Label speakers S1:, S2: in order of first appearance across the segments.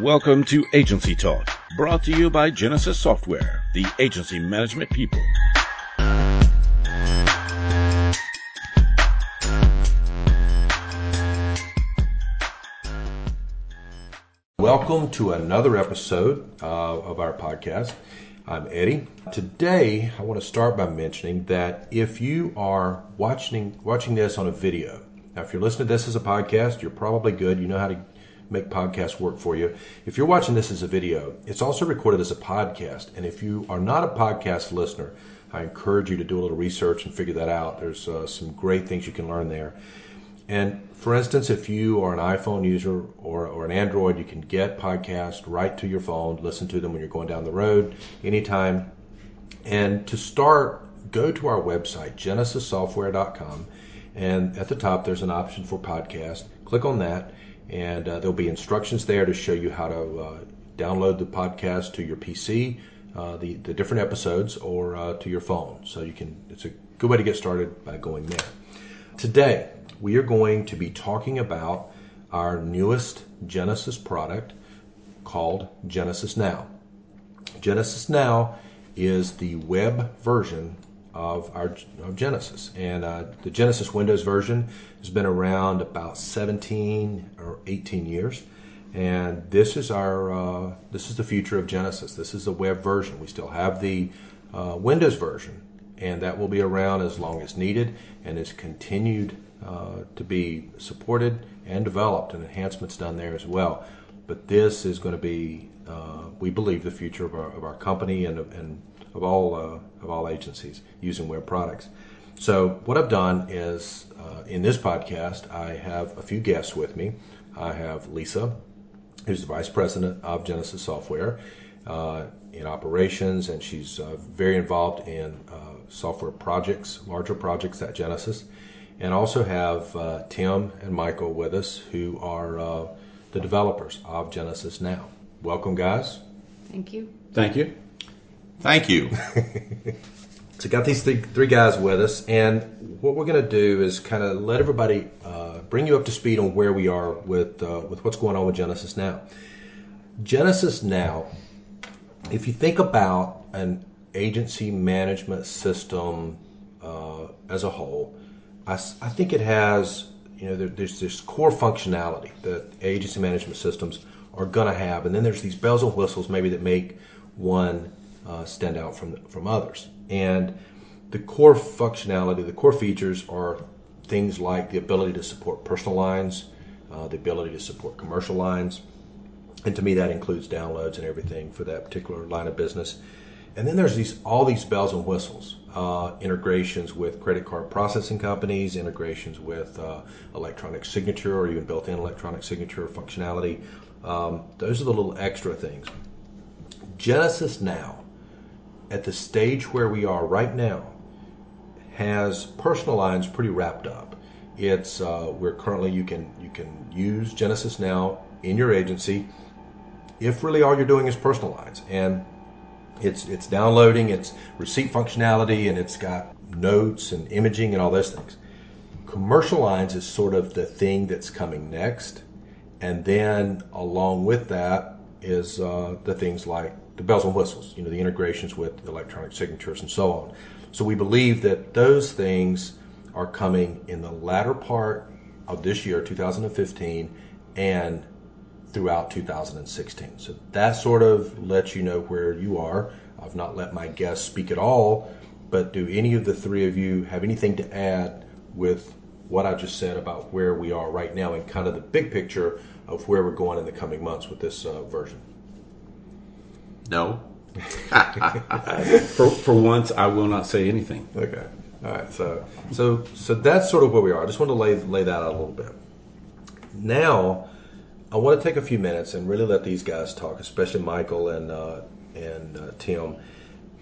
S1: Welcome to Agency Talk, brought to you by Genesis Software, the agency management people.
S2: Welcome to another episode uh, of our podcast. I'm Eddie. Today, I want to start by mentioning that if you are watching watching this on a video, now if you're listening to this as a podcast, you're probably good. You know how to make podcasts work for you. If you're watching this as a video, it's also recorded as a podcast. And if you are not a podcast listener, I encourage you to do a little research and figure that out. There's uh, some great things you can learn there. And for instance, if you are an iPhone user or, or an Android, you can get podcasts right to your phone, listen to them when you're going down the road, anytime. And to start, go to our website, genesissoftware.com. And at the top, there's an option for podcast. Click on that, and uh, there'll be instructions there to show you how to uh, download the podcast to your PC, uh, the, the different episodes, or uh, to your phone. So you can, it's a good way to get started by going there. Today, we are going to be talking about our newest Genesis product called Genesis Now. Genesis Now is the web version of our of Genesis, and uh, the Genesis Windows version has been around about 17 or 18 years, and this is our uh, this is the future of Genesis. This is the web version. We still have the uh, Windows version, and that will be around as long as needed, and is continued uh, to be supported and developed, and enhancements done there as well. But this is going to be, uh, we believe, the future of our, of our company and, and of all uh, of all agencies using web products. So what I've done is uh, in this podcast, I have a few guests with me. I have Lisa, who's the vice president of Genesis Software uh, in operations, and she's uh, very involved in software projects, larger projects at Genesis and also have uh, Tim and Michael with us, who are uh, the developers of Genesis Now. Welcome, guys.
S3: Thank you.
S4: Thank you.
S5: Thank you.
S2: so, got these three, three guys with us, and what we're going to do is kind of let everybody uh, bring you up to speed on where we are with uh, with what's going on with Genesis Now. Genesis Now, if you think about an agency management system uh, as a whole, I, I think it has, you know, there, there's this core functionality that agency management systems are going to have, and then there's these bells and whistles maybe that make one uh, stand out from from others. And the core functionality, the core features are things like the ability to support personal lines, uh, the ability to support commercial lines, and to me that includes downloads and everything for that particular line of business. And then there's these all these bells and whistles, uh, integrations with credit card processing companies, integrations with uh, electronic signature or even built-in electronic signature functionality. Um, those are the little extra things. Genesis now, at the stage where we are right now, has personal lines pretty wrapped up. It's uh, where currently you can you can use Genesis now in your agency if really all you're doing is personal lines and it's it's downloading its receipt functionality and it's got notes and imaging and all those things. Commercial lines is sort of the thing that's coming next, and then along with that is uh, the things like the bells and whistles, you know, the integrations with electronic signatures and so on. So we believe that those things are coming in the latter part of this year, 2015, and throughout 2016. So that sort of lets you know where you are. I've not let my guests speak at all, but do any of the three of you have anything to add with what I just said about where we are right now and kind of the big picture of where we're going in the coming months with this uh, version?
S5: No.
S4: for, for once, I will not say anything.
S2: Okay. All right. So, so, so that's sort of where we are. I just want to lay lay that out a little bit. Now, I want to take a few minutes and really let these guys talk, especially Michael and uh, and uh, Tim,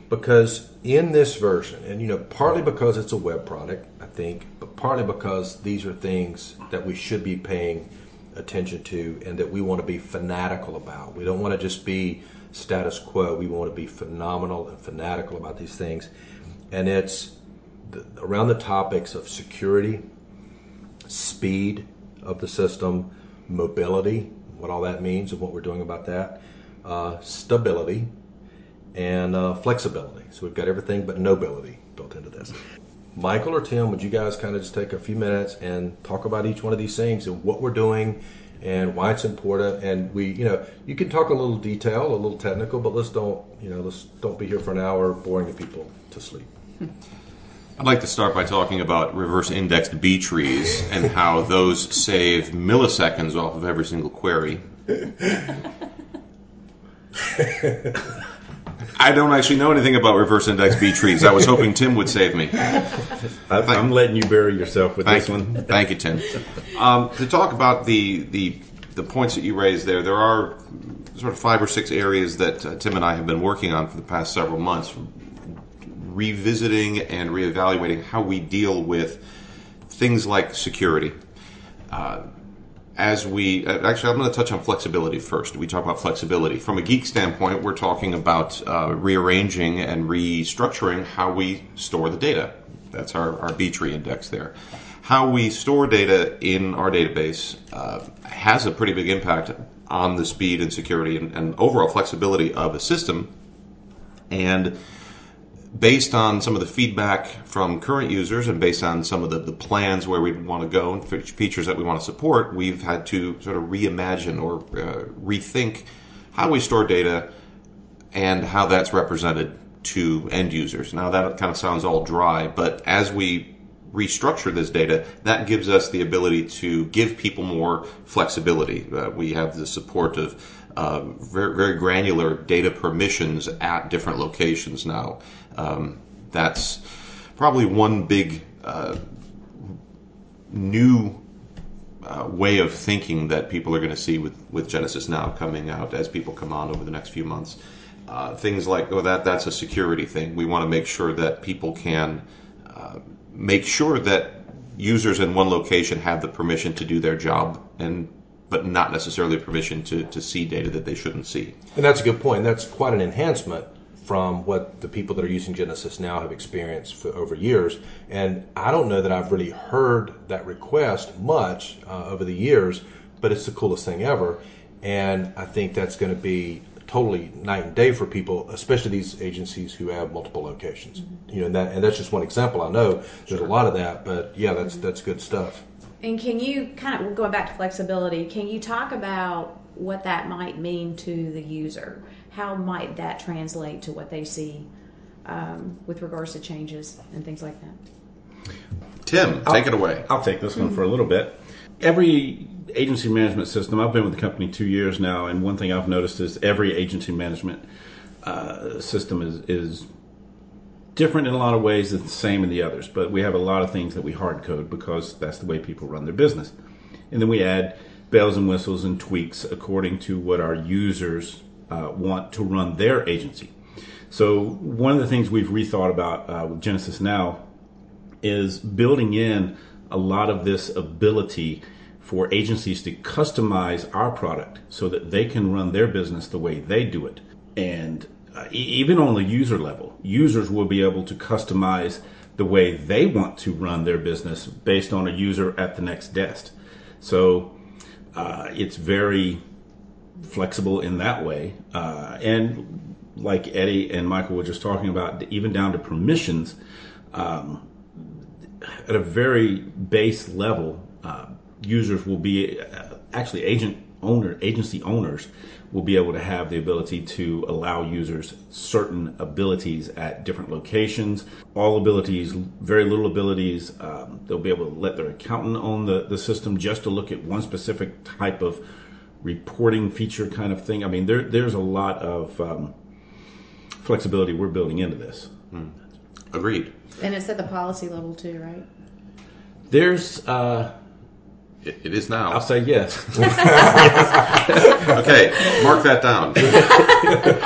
S2: because in this version, and you know, partly because it's a web product, I think, but partly because these are things that we should be paying attention to and that we want to be fanatical about. We don't want to just be status quo. We want to be phenomenal and fanatical about these things, and it's the, around the topics of security, speed of the system mobility, what all that means and what we're doing about that, uh, stability, and uh, flexibility. So we've got everything but nobility built into this. Michael or Tim, would you guys kind of just take a few minutes and talk about each one of these things and what we're doing and why it's important? And we, you know, you can talk a little detail, a little technical, but let's don't, you know, let's don't be here for an hour boring the people to sleep.
S5: I'd like to start by talking about reverse indexed B trees and how those save milliseconds off of every single query. I don't actually know anything about reverse index B trees. I was hoping Tim would save me.
S4: I, I'm letting you bury yourself with
S5: Thank
S4: this
S5: you.
S4: one.
S5: Thank you, Tim. Um, to talk about the, the the points that you raised there, there are sort of five or six areas that uh, Tim and I have been working on for the past several months, revisiting and reevaluating how we deal with things like security. Uh, as we uh, actually, I'm going to touch on flexibility first. We talk about flexibility from a geek standpoint. We're talking about uh, rearranging and restructuring how we store the data. That's our, our B tree index there. How we store data in our database uh, has a pretty big impact on the speed and security and, and overall flexibility of a system. And based on some of the feedback from current users and based on some of the, the plans where we want to go and features that we want to support, we've had to sort of reimagine or uh, rethink how we store data and how that's represented to end users. Now, that kind of sounds all dry, but as we restructure this data, that gives us the ability to give people more flexibility. Uh, we have the support of uh, very, very granular data permissions at different locations now. Um, that's probably one big uh, new uh, way of thinking that people are going to see with, with Genesis now coming out as people come on over the next few months. Uh, things like oh, that that's a security thing. We want to make sure that people can uh, make sure that users in one location have the permission to do their job and but not necessarily permission to, to see data that they shouldn't see.
S2: And that's a good point. That's quite an enhancement from what the people that are using Genesis now have experienced for over years. And I don't know that I've really heard that request much uh, over the years, but it's the coolest thing ever. And I think that's going to be totally night and day for people, especially these agencies who have multiple locations. You know, and that and that's just one example. I know there's a lot of that, but yeah, that's that's good stuff.
S3: And can you kind of going back to flexibility? Can you talk about what that might mean to the user? How might that translate to what they see um, with regards to changes and things like that?
S5: Tim, take it away.
S4: I'll take this one for a little bit. Every agency management system, I've been with the company two years now, and one thing I've noticed is every agency management uh, system is, is different in a lot of ways, it's the same in the others, but we have a lot of things that we hard code because that's the way people run their business. And then we add bells and whistles and tweaks according to what our users uh, want to run their agency. So, one of the things we've rethought about uh, with Genesis Now is building in a lot of this ability for agencies to customize our product so that they can run their business the way they do it. And even on the user level, users will be able to customize the way they want to run their business based on a user at the next desk. So uh, it's very flexible in that way. Uh, and like Eddie and Michael were just talking about, even down to permissions, um, at a very base level, uh, users will be uh, actually agent owner agency owners will be able to have the ability to allow users certain abilities at different locations all abilities very little abilities um, they'll be able to let their accountant own the, the system just to look at one specific type of reporting feature kind of thing i mean there, there's a lot of um, flexibility we're building into this
S5: Agreed.
S3: And it's at the policy level too, right?
S4: there's uh,
S5: It, it is now.
S4: i'll say yes
S5: Okay, mark that down.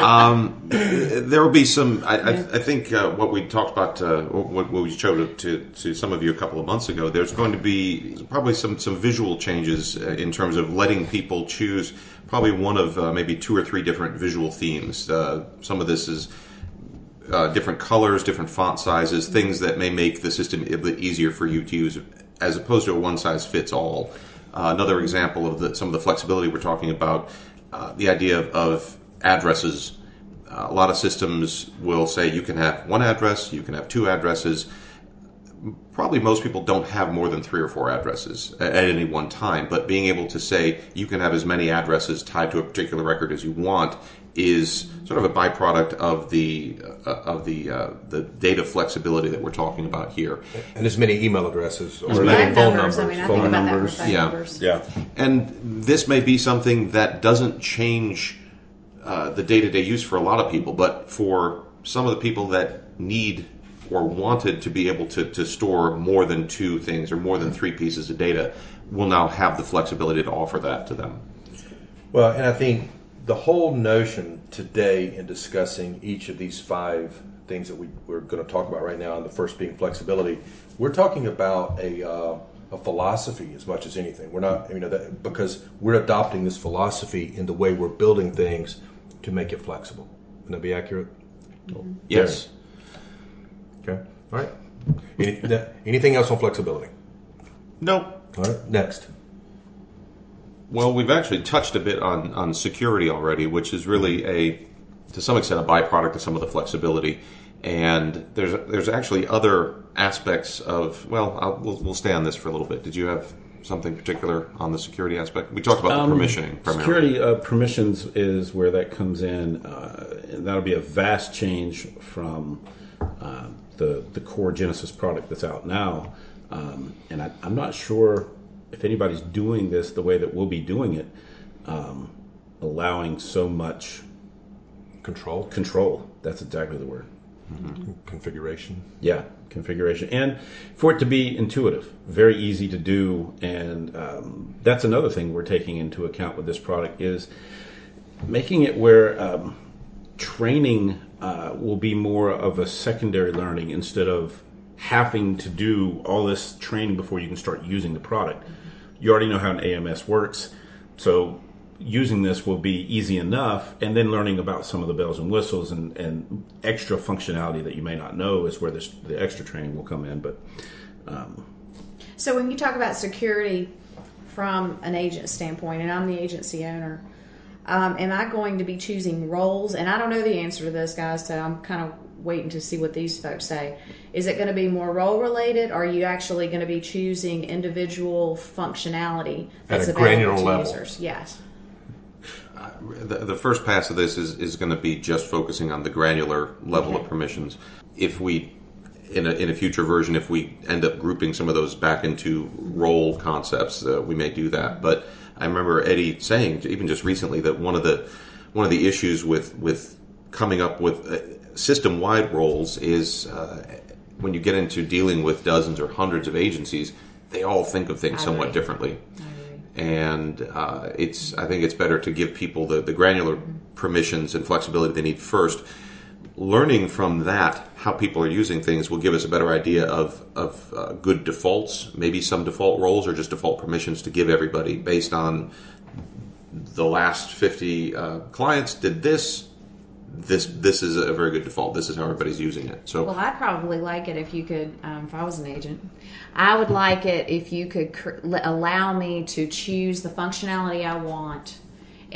S5: um, there will be some. I, I, I think uh, what we talked about, uh, what, what we showed to, to some of you a couple of months ago. There's going to be probably some some visual changes uh, in terms of letting people choose probably one of uh, maybe two or three different visual themes. Uh, some of this is. Uh, different colors, different font sizes, things that may make the system a bit easier for you to use, as opposed to a one size fits all Uh, another example of the, some of the flexibility we're talking about, uh, the idea of, of addresses. Uh, a lot of systems will say you can have one address, you can have two addresses. Probably most people don't have more than three or four addresses at, at any one time, but being able to say you can have as many addresses tied to a particular record as you want is sort of a byproduct of the uh, of the uh, the data flexibility that we're talking about here.
S2: And as many email addresses or
S5: As
S2: as
S5: many
S2: many
S3: Phone
S2: phone
S3: numbers.
S2: numbers.
S3: I mean, I
S4: phone
S3: think
S4: numbers.
S3: that with phone
S5: Yeah.
S3: numbers.
S4: Yeah.
S5: And this may be something that doesn't change uh, the day to day use for a lot of people, but for some of the people that need or wanted to be able to, to store more than two things or more than three pieces of data, will now have the flexibility to offer that to them.
S2: Well, and I think the whole notion today in discussing each of these five things that we, we're going to talk about right now, and the first being flexibility, we're talking about a, uh, a philosophy as much as anything. We're not, you know, that, because we're adopting this philosophy in the way we're building things to make it flexible. Would that be accurate?
S5: Yes.
S2: Okay. All right. Any, anything else on flexibility?
S5: No.
S2: All right. Next.
S5: Well, we've actually touched a bit on, on security already, which is really a, to some extent, a byproduct of some of the flexibility. And there's there's actually other aspects of. Well, I'll, we'll, we'll stay on this for a little bit. Did you have something particular on the security aspect? We talked about the permissioning primarily.
S4: Security uh, permissions is where that comes in, uh, and that'll be a vast change from uh, the the core Genesis product that's out now. Um, and I, I'm not sure if anybody's doing this the way that we'll be doing it, um, allowing so much
S2: Control.
S4: control. That's exactly the word.
S2: Configuration.
S4: Yeah, configuration, and for it to be intuitive, very easy to do, and um, that's another thing we're taking into account with this product is making it where um, training uh, will be more of a secondary learning instead of having to do all this training before you can start using the product. You already know how an AMS works, so using this will be easy enough and then learning about some of the bells and whistles and, and extra functionality that you may not know is where this the extra training will come in but
S3: So when you talk about security from an agent standpoint, and I'm the agency owner, um, am I going to be choosing roles? And I don't know the answer to this, guys, so I'm kind of waiting to see what these folks say. Is it going to be more role related? Or are you actually going to be choosing individual functionality
S2: At
S3: that's
S2: a
S3: available
S2: granular
S3: to
S2: level.
S3: users? Yes.
S5: the, the first pass of this is, is going to be just focusing on the granular level of permissions. If we, in a, in a future version, if we end up grouping some of those back into role concepts, uh, we may do that. But I remember Eddie saying, even just recently, that one of the one of the issues with with coming up with uh, system wide roles is uh, when you get into dealing with dozens or hundreds of agencies, they all think of things somewhat differently. And uh, it's I think it's better to give people the, the granular permissions and flexibility they need first. Learning from that how people are using things will give us a better idea of of uh, good defaults, maybe some default roles or just default permissions to give everybody based on the last fifty uh, clients did this. This this is a very good default. This is how everybody's using it. So
S3: Well, I'd probably like it if you could, um, if I was an agent, I would like it if you could cr- allow me to choose the functionality I want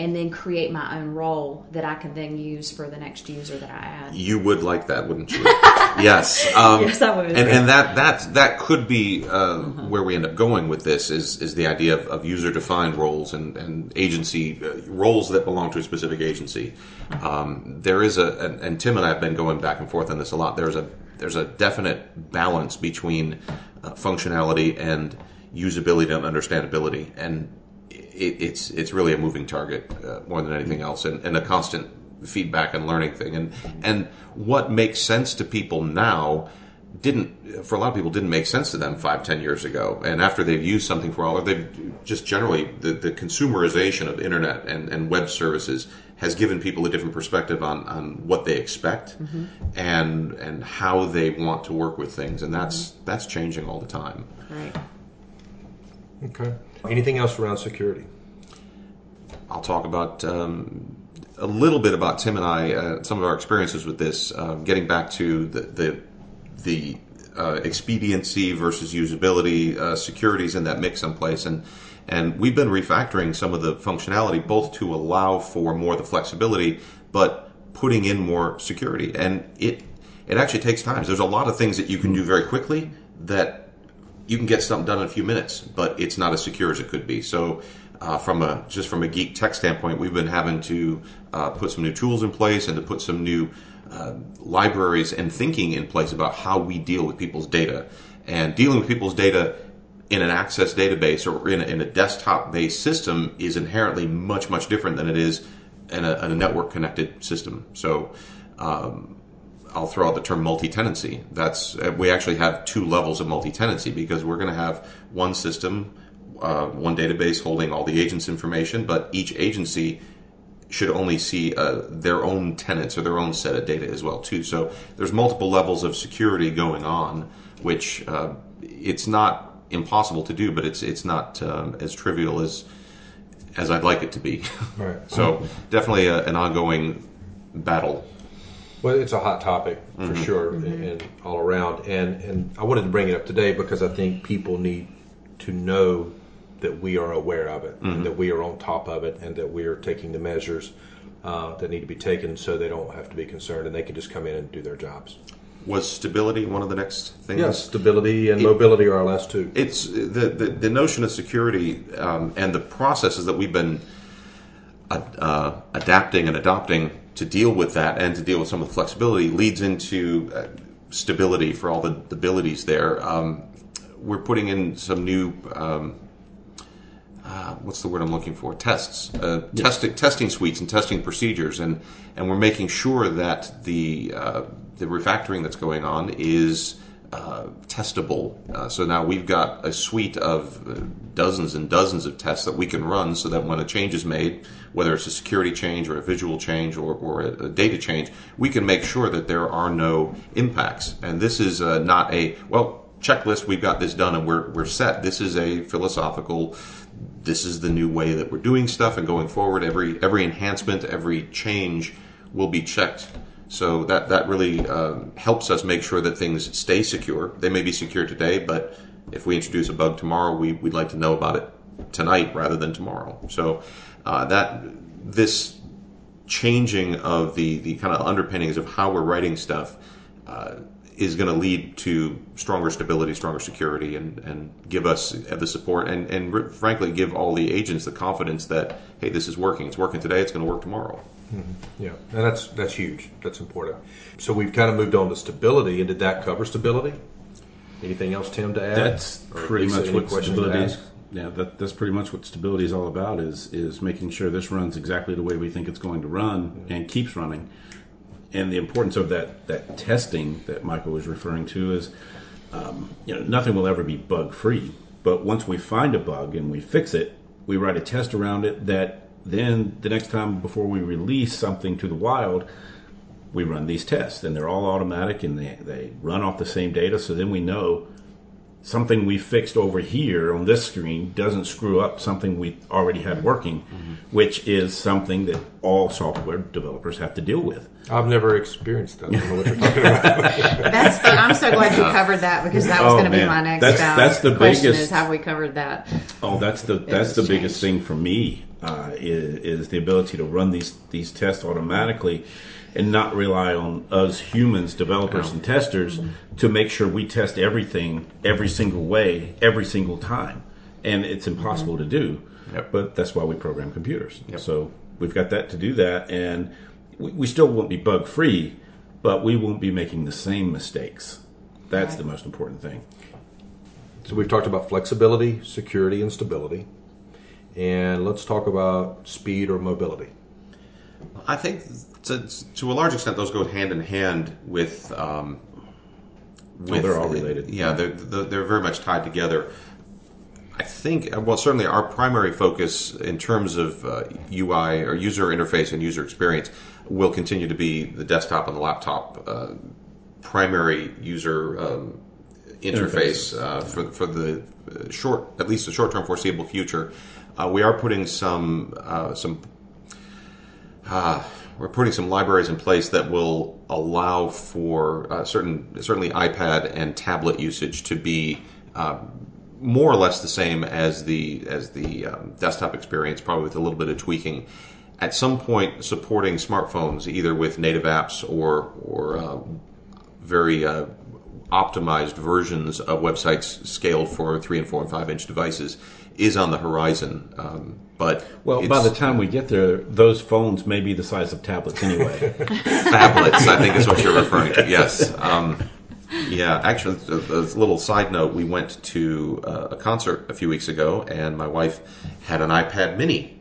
S3: and then create my own role that I can then use for the next user that I add.
S5: You would like that, wouldn't you? yes. Um,
S3: Yes, I would.
S5: And, and that that that could be uh, where we end up going with this is is the idea of, of user defined roles and and agency uh, roles that belong to a specific agency. Um, there is a and, and Tim and I have been going back and forth on this a lot. There's a there's a definite balance between uh, functionality and usability and understandability and it, it's it's really a moving target uh, more than anything else, and, and a constant feedback and learning thing. And and what makes sense to people now didn't for a lot of people didn't make sense to them five ten years ago. And after they've used something for all, or they've just generally the, the consumerization of internet and, and web services has given people a different perspective on, on what they expect and and how they want to work with things, and that's that's changing all the time.
S3: Right.
S2: Okay. Anything else around security?
S5: I'll talk about um, a little bit about Tim and I, uh, some of our experiences with this. Uh, getting back to the the, the uh, expediency versus usability, uh, securities in that mix someplace, and and we've been refactoring some of the functionality both to allow for more the flexibility, but putting in more security, and it it actually takes time. There's a lot of things that you can do very quickly that you can get something done in a few minutes, but it's not as secure as it could be. So, uh, from a just from a geek tech standpoint, we've been having to uh, put some new tools in place and to put some new uh, libraries and thinking in place about how we deal with people's data. And dealing with people's data in an access database or in a, in a desktop-based system is inherently much much different than it is in a, in a network connected system. So. Um, I'll throw out the term multi-tenancy. That's we actually have two levels of multi-tenancy because we're going to have one system, uh, one database holding all the agents' information, but each agency should only see uh, their own tenants or their own set of data as well too. So there's multiple levels of security going on, which uh, it's not impossible to do, but it's it's not um, as trivial as as I'd like it to be.
S2: Right.
S5: so definitely a, an ongoing battle
S2: Well, it's a hot topic for sure, and, and all around. And and I wanted to bring it up today because I think people need to know that we are aware of it, and that we are on top of it, and that we are taking the measures uh, that need to be taken, so they don't have to be concerned, and they can just come in and do their jobs.
S5: Was stability one of the next things?
S2: Yes, stability and mobility are our last two.
S5: It's the, the, the notion of security um, and the processes that we've been uh, adapting and adopting to deal with that and to deal with some of the flexibility leads into uh, stability for all the, the abilities there. Um, we're putting in some new. Um, uh, what's the word I'm looking for? Tests, uh, testing, testing suites, and testing procedures, and and we're making sure that the uh, the refactoring that's going on is uh, testable. Uh, so now we've got a suite of uh, dozens and dozens of tests that we can run, so that when a change is made, whether it's a security change or a visual change or, or a, a data change, we can make sure that there are no impacts. And this is uh, not a well checklist. We've got this done and we're we're set. This is a philosophical this is the new way that we're doing stuff and going forward every every enhancement every change will be checked so that that really um, helps us make sure that things stay secure. They may be secure today but if we introduce a bug tomorrow we, we'd like to know about it tonight rather than tomorrow. So uh, that this changing of the the kind of underpinnings of how we're writing stuff uh, is going to lead to stronger stability, stronger security, and, and give us the support and, and r- frankly give all the agents the confidence that hey, this is working. It's working today. It's going to work tomorrow. Mm-hmm.
S2: Yeah, and that's that's huge. That's important. So we've kind of moved on to stability, and did that cover stability? Anything else, Tim, to add?
S4: That's
S2: Or
S4: pretty much what stability is. Yeah, that, that's pretty much what stability is all about. Is is making sure this runs exactly the way we think it's going to run and keeps running. And the importance of that that testing that Michael was referring to is, um, you know, nothing will ever be bug free. But once we find a bug and we fix it, we write a test around it that then the next time before we release something to the wild, we run these tests and they're all automatic and they, they run off the same data. So then we know something we fixed over here on this screen doesn't screw up something we already had working, which is something that all software developers have to deal with.
S2: I've never experienced that. I don't know what you're talking about.
S3: That's the, I'm so glad you covered that because that was
S4: Oh,
S3: going to be my next
S4: That's-
S3: uh,
S4: that's the
S3: question
S4: biggest-
S3: is have we covered that?
S4: Oh, that's the that's the biggest thing for me uh, is, is the ability to run these these tests automatically, and not rely on us humans, developers and testers, to make sure we test everything every single way every single time, and it's impossible mm-hmm. to do.
S5: Yep.
S4: But that's why we program computers. So we've got that to do that, and we, we still won't be bug free, but we won't be making the same mistakes. That's the most important thing.
S2: So we've talked about flexibility, security, and stability. And let's talk about speed or mobility.
S5: I think to, to a large extent those go hand in hand with. Um, with
S4: they're all related.
S5: Yeah, they're, they're they're very much tied together. I think, well, certainly our primary focus in terms of uh, UI or user interface and user experience will continue to be the desktop and the laptop uh, primary user um, interface uh, for, for the uh, short, at least the short term foreseeable future. Uh, we are putting some uh, some uh, we're putting some libraries in place that will allow for uh, certain certainly iPad and tablet usage to be uh, more or less the same as the as the um, desktop experience, probably with a little bit of tweaking. At some point, supporting smartphones either with native apps or or uh, very uh, optimized versions of websites scaled for three and four and five inch devices is on the horizon. Um, but
S4: Well, by the time we get there, those phones may be the size of tablets anyway.
S5: tablets, I think is what you're referring to. Yes. Um, yeah, actually, a, a little side note: we went to uh, a concert a few weeks ago, and my wife had an iPad Mini,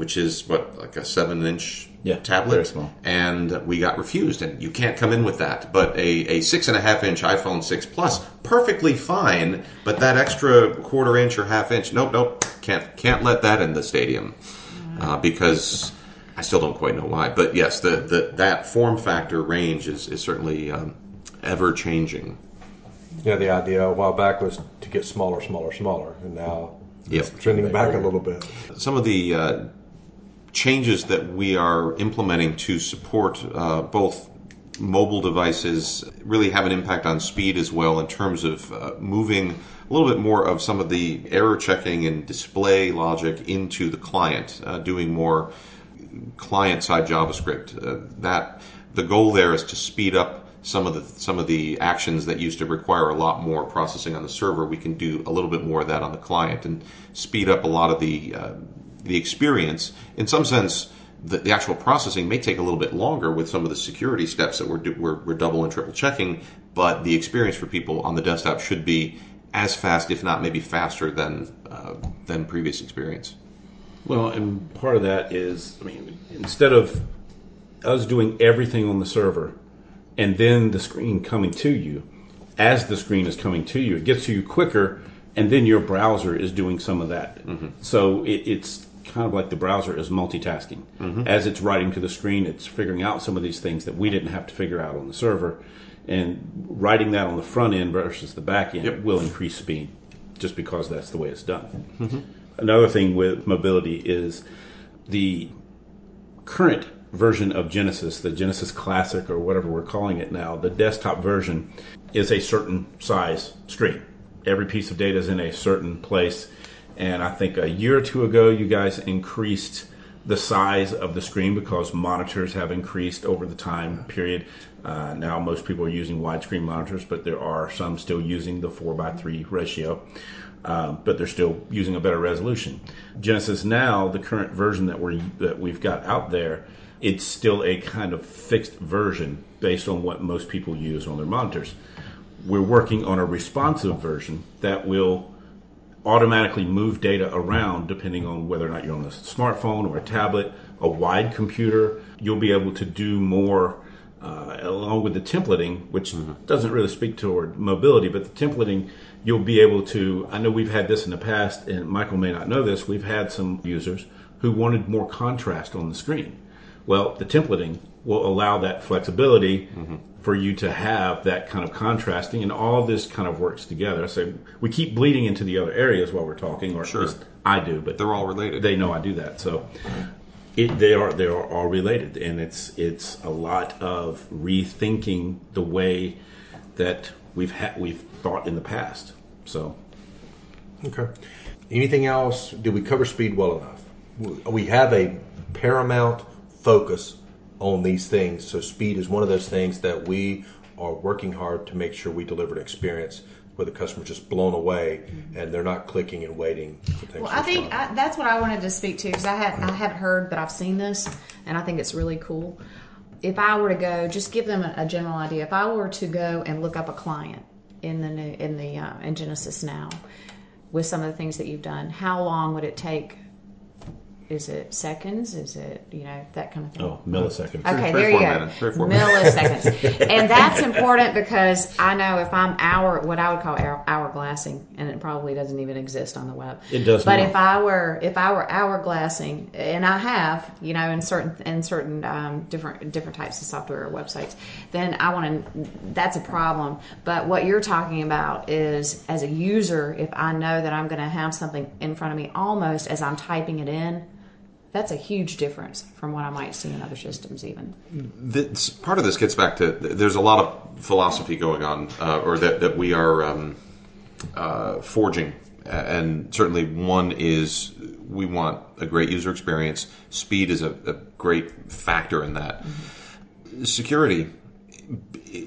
S5: which is what like a seven-inch
S4: Yeah,
S5: tablet,
S4: very small.
S5: and we got refused, and you can't come in with that. But a, a six and a half inch iPhone six Plus, perfectly fine. But that extra quarter inch or half inch, nope, nope, can't can't let that in the stadium uh, because. I still don't quite know why, but yes, the, the that form factor range is, is certainly um, ever changing.
S2: Yeah, the idea a while back was to get smaller, smaller, smaller, and now
S5: Yep.
S2: it's trending back a little bit.
S5: Some of the uh, changes that we are implementing to support uh, both mobile devices really have an impact on speed as well in terms of uh, moving a little bit more of some of the error checking and display logic into the client, uh, doing more client side JavaScript. Uh, that the goal there is to speed up some of the some of the actions that used to require a lot more processing on the server. We can do a little bit more of that on the client and speed up a lot of the uh, the experience. In some sense, the, the actual processing may take a little bit longer with some of the security steps that we're, do- we're we're double and triple checking, but the experience for people on the desktop should be as fast, if not maybe faster than uh, than previous experience.
S4: Well, and part of that is, I mean, instead of us doing everything on the server and then the screen coming to you, as the screen is coming to you, it gets to you quicker, and then your browser is doing some of that. So it, it's kind of like the browser is multitasking. Mm-hmm. As it's writing to the screen, it's figuring out some of these things that we didn't have to figure out on the server. And writing that on the front end versus the back end
S5: Yep.
S4: will increase speed just because that's the way it's done. Mm-hmm. Another thing with mobility is the current version of Genesis, the Genesis Classic or whatever we're calling it now, the desktop version is a certain size screen. Every piece of data is in a certain place. And I think a year or two ago, you guys increased the size of the screen because monitors have increased over the time period. Uh, now, most people are using widescreen monitors, but there are some still using the 4 by 3 ratio um, but they're still using a better resolution. Genesis now, the current version that we that we've got out there, it's still a kind of fixed version based on what most people use on their monitors. We're working on a responsive version that will automatically move data around depending on whether or not you're on a smartphone or a tablet, a wide computer. You'll be able to do more uh, along with the templating, which doesn't really speak toward mobility, but the templating, you'll be able to. I know we've had this in the past, and Michael may not know this. We've had some users who wanted more contrast on the screen. Well, the templating will allow that flexibility for you to have that kind of contrasting, and all this kind of works together. So we keep bleeding into the other areas while we're talking, or
S5: Sure.
S4: at least I do, but
S5: They're all related.
S4: they know I do that. So it, they are they are all related, and it's it's a lot of rethinking the way that we've had we've thought in the past. So
S2: Okay. Anything else? Did we cover speed well enough? We have a paramount focus on these things. So speed is one of those things that we are working hard to make sure we deliver an experience where the customer's just blown away and they're not clicking and waiting for things.
S3: Well, I think. I, that's what I wanted to speak to because I had I haven't heard, but I've seen this, and I think it's really cool. If I were to go, just give them a, a general idea. If I were to go and look up a client in the new in the uh, in Genesis now, with some of the things that you've done, how long would it take? Is it seconds? Is it you know that kind of thing?
S4: oh, milliseconds.
S3: Okay,
S5: Three,
S3: there
S5: four
S3: you go.
S5: minutes, three four
S3: Milliseconds. and that's important because I know if I'm hour, what I would call hour, hourglassing, and it probably doesn't even exist on the web.
S4: It does
S3: But
S4: now.
S3: if I were, if I were hourglassing, and I have, you know, in certain, in certain um, different, different types of software or websites, then I want to. That's a problem. But what you're talking about is, as a user, if I know that I'm going to have something in front of me, almost as I'm typing it in that's a huge difference from what I might see in other systems. Even
S5: this, part of this gets back to there's a lot of philosophy going on, uh, or that, that we are um, uh, forging, and certainly one is we want a great user experience. Speed is a, a great factor in that. Mm-hmm. Security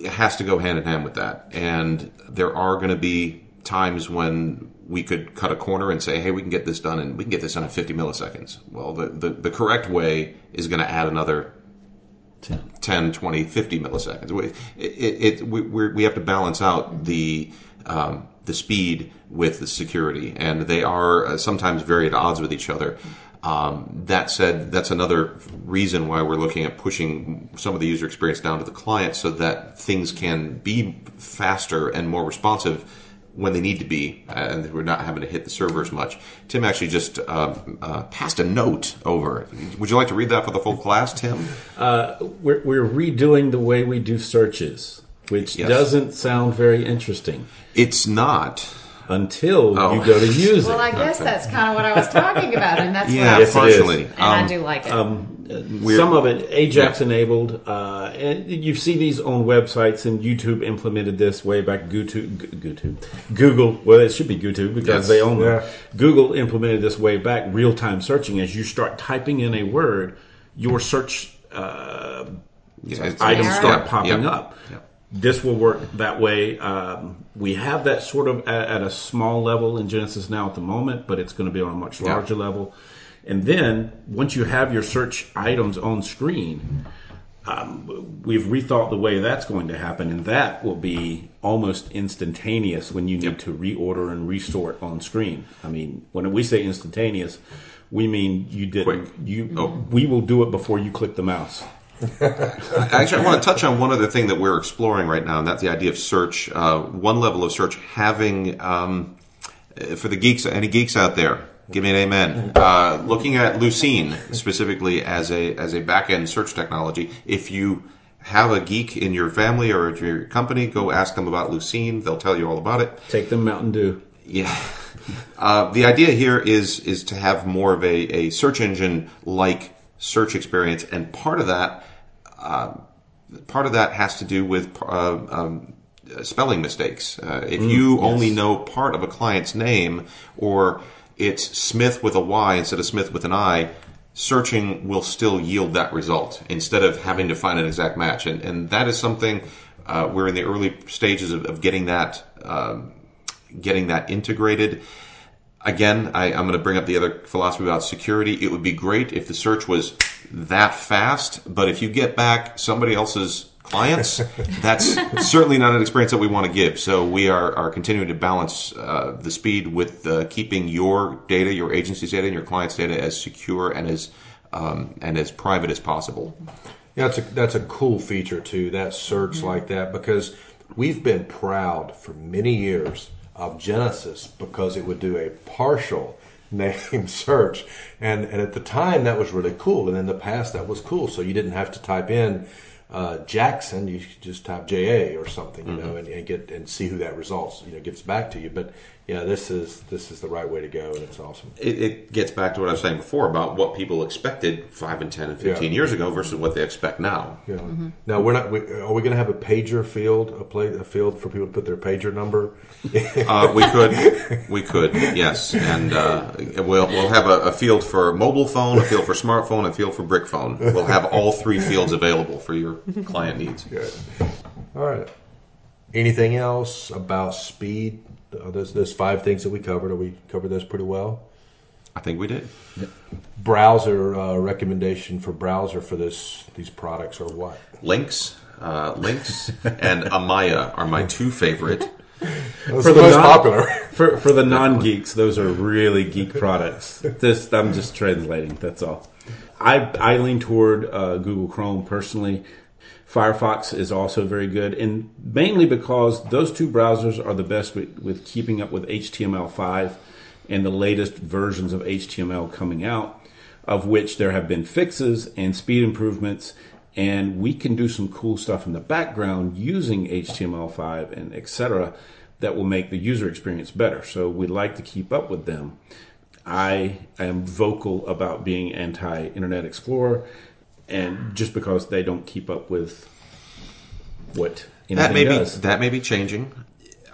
S5: has to go hand in hand with that, and there are going to be times when we could cut a corner and say, hey, we can get this done and we can get this done in 50 milliseconds. Well, the, the, the correct way is going to add another 10, 10 20, 50 milliseconds. We, it, it, we, we have to balance out the, um, the speed with the security, and they are uh, sometimes very at odds with each other. Um, that said, that's another reason why we're looking at pushing some of the user experience down to the client so that things can be faster and more responsive when they need to be, and we're not having to hit the server as much. Tim actually just uh, uh, passed a note over. Would you like to read that for the full class, Tim?
S4: Uh, we're, we're, redoing the way we do searches, which yes. doesn't sound very interesting.
S5: It's not
S4: until oh. you go to use
S3: well,
S4: it.
S3: Well, I guess okay. that's kind of what I was talking about, and that's
S5: yeah,
S3: yes,
S5: partially.
S3: And um, I do like it. Um,
S4: some of it Ajax yeah. enabled, uh, and you see these on websites. And YouTube implemented this way back. YouTube, YouTube, Google. Well, it should be YouTube because yes. they own them. Yeah. Google implemented this way back. Real time searching. As you start typing in a word, your search uh, yeah, items start popping up this will work that way. Um, we have that sort of at, at, a small level in Genesis now at the moment, but it's going to be on a much larger yeah. level. And then once you have your search items on screen, um, we've rethought the way that's going to happen, and that will be almost instantaneous when you need yep. to reorder and restore it on screen. I mean, when we say instantaneous, we mean you did Quick. you. Oh. We will do it before you click the mouse.
S5: Actually, I want to touch on one other thing that we're exploring right now, and that's the idea of search. Uh, one level of search having, um, for the geeks, any geeks out there, give me an amen. Uh, looking at Lucene specifically as a as a back end search technology, if you have a geek in your family or at your company, go ask them about Lucene. They'll tell you all about it.
S4: Take them Mountain Dew.
S5: Yeah. Uh, the idea here is is to have more of a, a search engine like search experience, and part of that uh, part of that has to do with uh, um, spelling mistakes. Uh, if mm, you yes. only know part of a client's name, or it's Smith with a Y instead of Smith with an I, searching will still yield that result instead of having to find an exact match. And, and that is something uh, we're in the early stages of, of getting that um, getting that integrated. Again, I, I'm going to bring up the other philosophy about security. It would be great if the search was that fast, but if you get back somebody else's clients, that's certainly not an experience that we want to give. So we are, are continuing to balance uh, the speed with uh, keeping your data, your agency's data, and your client's data as secure and as um, and as private as possible.
S2: Yeah, that's a that's a cool feature too. That search mm-hmm. like that because we've been proud for many years of Genesis because it would do a partial name search. And, and at the time that was really cool. And in the past that was cool. So you didn't have to type in, uh, Jackson, you just type JA or something, you mm-hmm. know, and, and, get, and see who that results, you know, gets back to you. But yeah, this is this is the right way to go, and it's awesome.
S5: It, it, gets back to what I was saying before about what people expected five and ten and fifteen yeah. years ago versus what they expect now.
S2: Yeah. Mm-hmm. Now we're not. We, are we going to have a pager field, a play, a field for people to put their pager number?
S5: uh, we could, we could, yes, and uh, we'll we'll have a, a, field for mobile phone, a field for smartphone, a field for brick phone. We'll have all three fields available for your client needs.
S2: Good. All right. Anything else about speed? Uh, there's, there's five things that we covered. Are we covered those pretty well?
S5: I think we did.
S2: Yep. Browser uh, recommendation for browser for this these products or what?
S5: Links, uh, Lynx, and Amaya are my two favorite.
S2: Those for the most non, popular.
S4: For for the non geeks, those are really geek products. This I'm just translating. That's all. I I lean toward uh, Google Chrome personally. Firefox is also very good, and mainly because those two browsers are the best with, with keeping up with HTML5 and the latest versions of HTML coming out, of which there have been fixes and speed improvements, and we can do some cool stuff in the background using HTML5 and etc. that will make the user experience better. So we'd like to keep up with them. I am vocal about being anti Internet Explorer, and just because they don't keep up with what
S5: That may be that may be changing.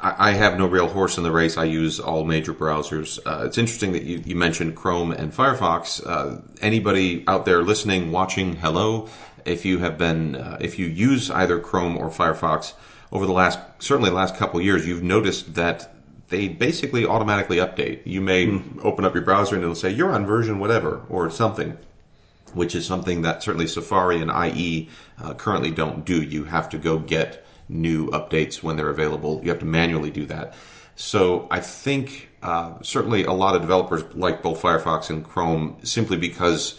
S5: I, I have no real horse in the race. I use all major browsers. Uh, it's interesting that you, you mentioned Chrome and Firefox. Uh, anybody out there listening, watching, hello. If you have been, uh, if you use either Chrome or Firefox over the last, certainly the last couple years, you've noticed that they basically automatically update. You may open up your browser and it'll say you're on version whatever or something which is something that certainly Safari and IE uh, currently don't do. You have to go get new updates when they're available. You have to manually do that. So I think uh, certainly a lot of developers like both Firefox and Chrome simply because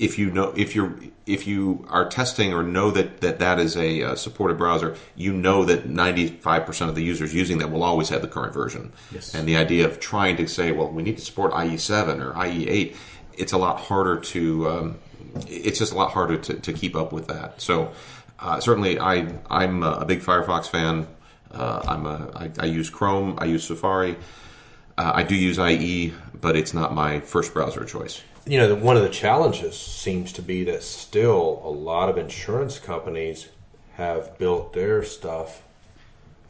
S5: if you know if you're if you are testing or know that that, that is a uh, supported browser, you know that 95% of the users using them will always have the current version.
S4: Yes.
S5: And the idea of trying to say, well, we need to support IE7 or IE8, it's a lot harder to um, it's just a lot harder to, to keep up with that. So uh, certainly, I I'm a big Firefox fan. Uh, I'm a I, I use Chrome. I use Safari. Uh, I do use IE, but it's not my first browser choice.
S2: You know, the, one of the challenges seems to be that still a lot of insurance companies have built their stuff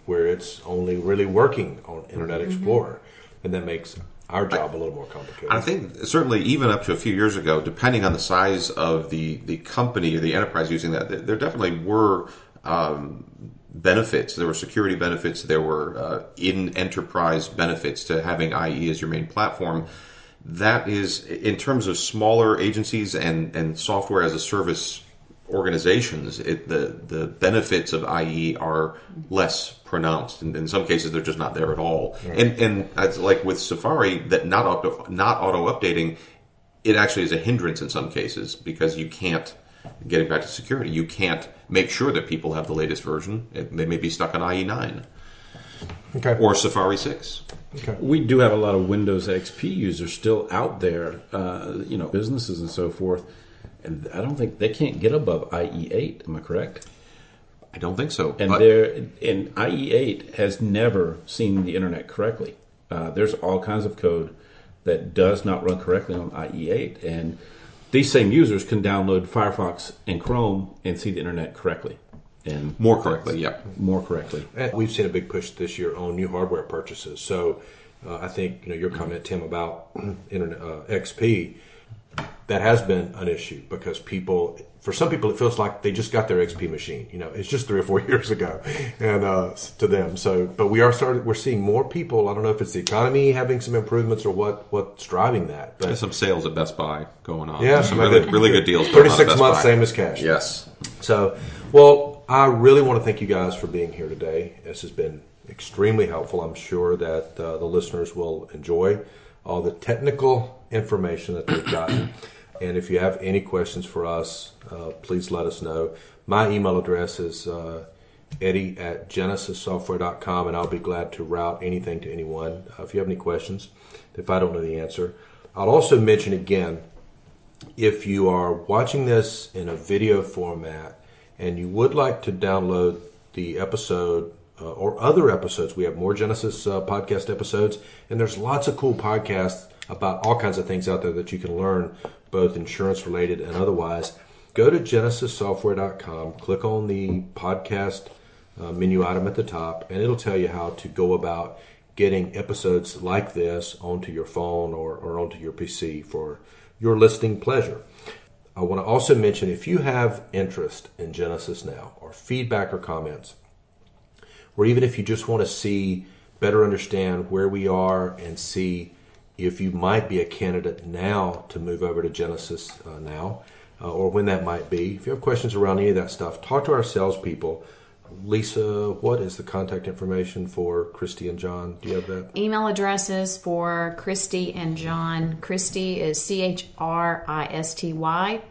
S2: where it's only really working on Internet Explorer, and that makes our job a little more complicated.
S5: I think certainly even up to a few years ago, depending on the size of the, the company or the enterprise using that, there, there definitely were um, benefits. There were security benefits. There were uh, in enterprise benefits to having IE as your main platform. That is, in terms of smaller agencies and, and software as a service organizations, it, the the benefits of IE are less pronounced. In, in some cases, they're just not there at all. And and it's like with Safari, that not auto, not auto updating, it actually is a hindrance in some cases because you can't. Getting back to security, you can't make sure that people have the latest version. It, they may be stuck on IE nine
S2: okay.
S5: or Safari six.
S4: we do have a lot of Windows XP users still out there, uh, you know, businesses and so forth, and I don't think they can't get above IE8. Am I correct?
S5: I don't think so.
S4: And there, and IE8 has never seen the internet correctly. Uh, there's all kinds of code that does not run correctly on IE8, and these same users can download Firefox and Chrome and see the internet correctly, and
S5: more correctly, yeah.
S4: more correctly.
S2: And we've seen a big push this year on new hardware purchases. So uh, I think you know your comment, Tim, about Internet uh, XP that has been an issue because people, for some people, it feels like they just got their XP machine. You know, it's just three or four years ago, and uh, to them. So, but we are started. We're seeing more people. I don't know if it's the economy having some improvements or what what's driving that. But
S5: There's some sales at Best Buy going on.
S2: Yeah,
S5: some
S2: some
S5: really,
S2: good-
S5: really good deals. at
S2: 36 months,
S5: Buy.
S2: same as cash.
S5: Yes.
S2: So, well, I really want to thank you guys for being here today. This has been extremely helpful. I'm sure that uh, the listeners will enjoy all the technical information that they've gotten. and if you have any questions for us, uh, please let us know. My email address is uh, eddie at genesissoftware.com, and I'll be glad to route anything to anyone uh, if you have any questions, if I don't know the answer. I'll also mention again if you are watching this in a video format and you would like to download the episode uh, or other episodes, we have more Genesis uh, podcast episodes, and there's lots of cool podcasts about all kinds of things out there that you can learn, both insurance related and otherwise. Go to genesissoftware.com, click on the podcast uh, menu item at the top, and it'll tell you how to go about getting episodes like this onto your phone or, or onto your PC for your listening pleasure. I want to also mention if you have interest in Genesis now, or feedback or comments, or even if you just want to see, better understand where we are and see if you might be a candidate now to move over to Genesis uh, now, uh, or when that might be. If you have questions around any of that stuff, talk to our salespeople. Lisa, what is the contact information for Christy and John? Do you have that?
S3: Email addresses for Christy and John. Christy is C H R I S T Y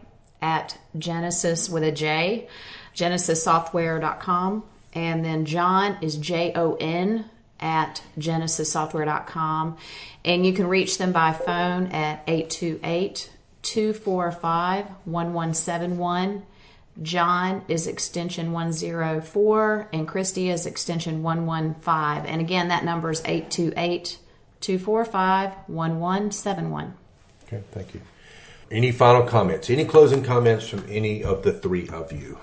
S3: at Genesis with a J, genesissoftware.com. And then John is J O N at genesissoftware.com. And you can reach them by phone at 828 245 1171. John is extension 104 and Christy is extension 115. And again, that number is 828 245 1171.
S2: Okay, thank you. Any final comments? Any closing comments from any of the three of you?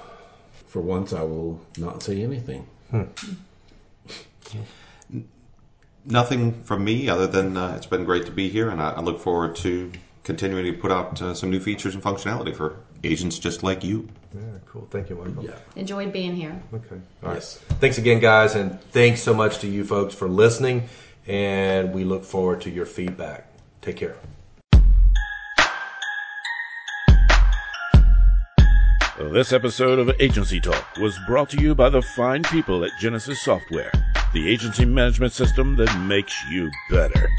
S6: For once, I will not say anything. Hmm.
S5: Nothing from me other than uh, it's been great to be here, and I, I look forward to continuing to put out uh, some new features and functionality for agents just like you.
S2: Yeah, cool. Thank you, Michael.
S6: Yeah.
S3: Enjoyed being here.
S2: Okay. All right.
S6: Yes.
S2: Thanks again, guys, and thanks so much to you folks for listening. And we look forward to your feedback. Take care.
S4: This episode of Agency Talk was brought to you by the fine people at Genesis Software, the agency management system that makes you better.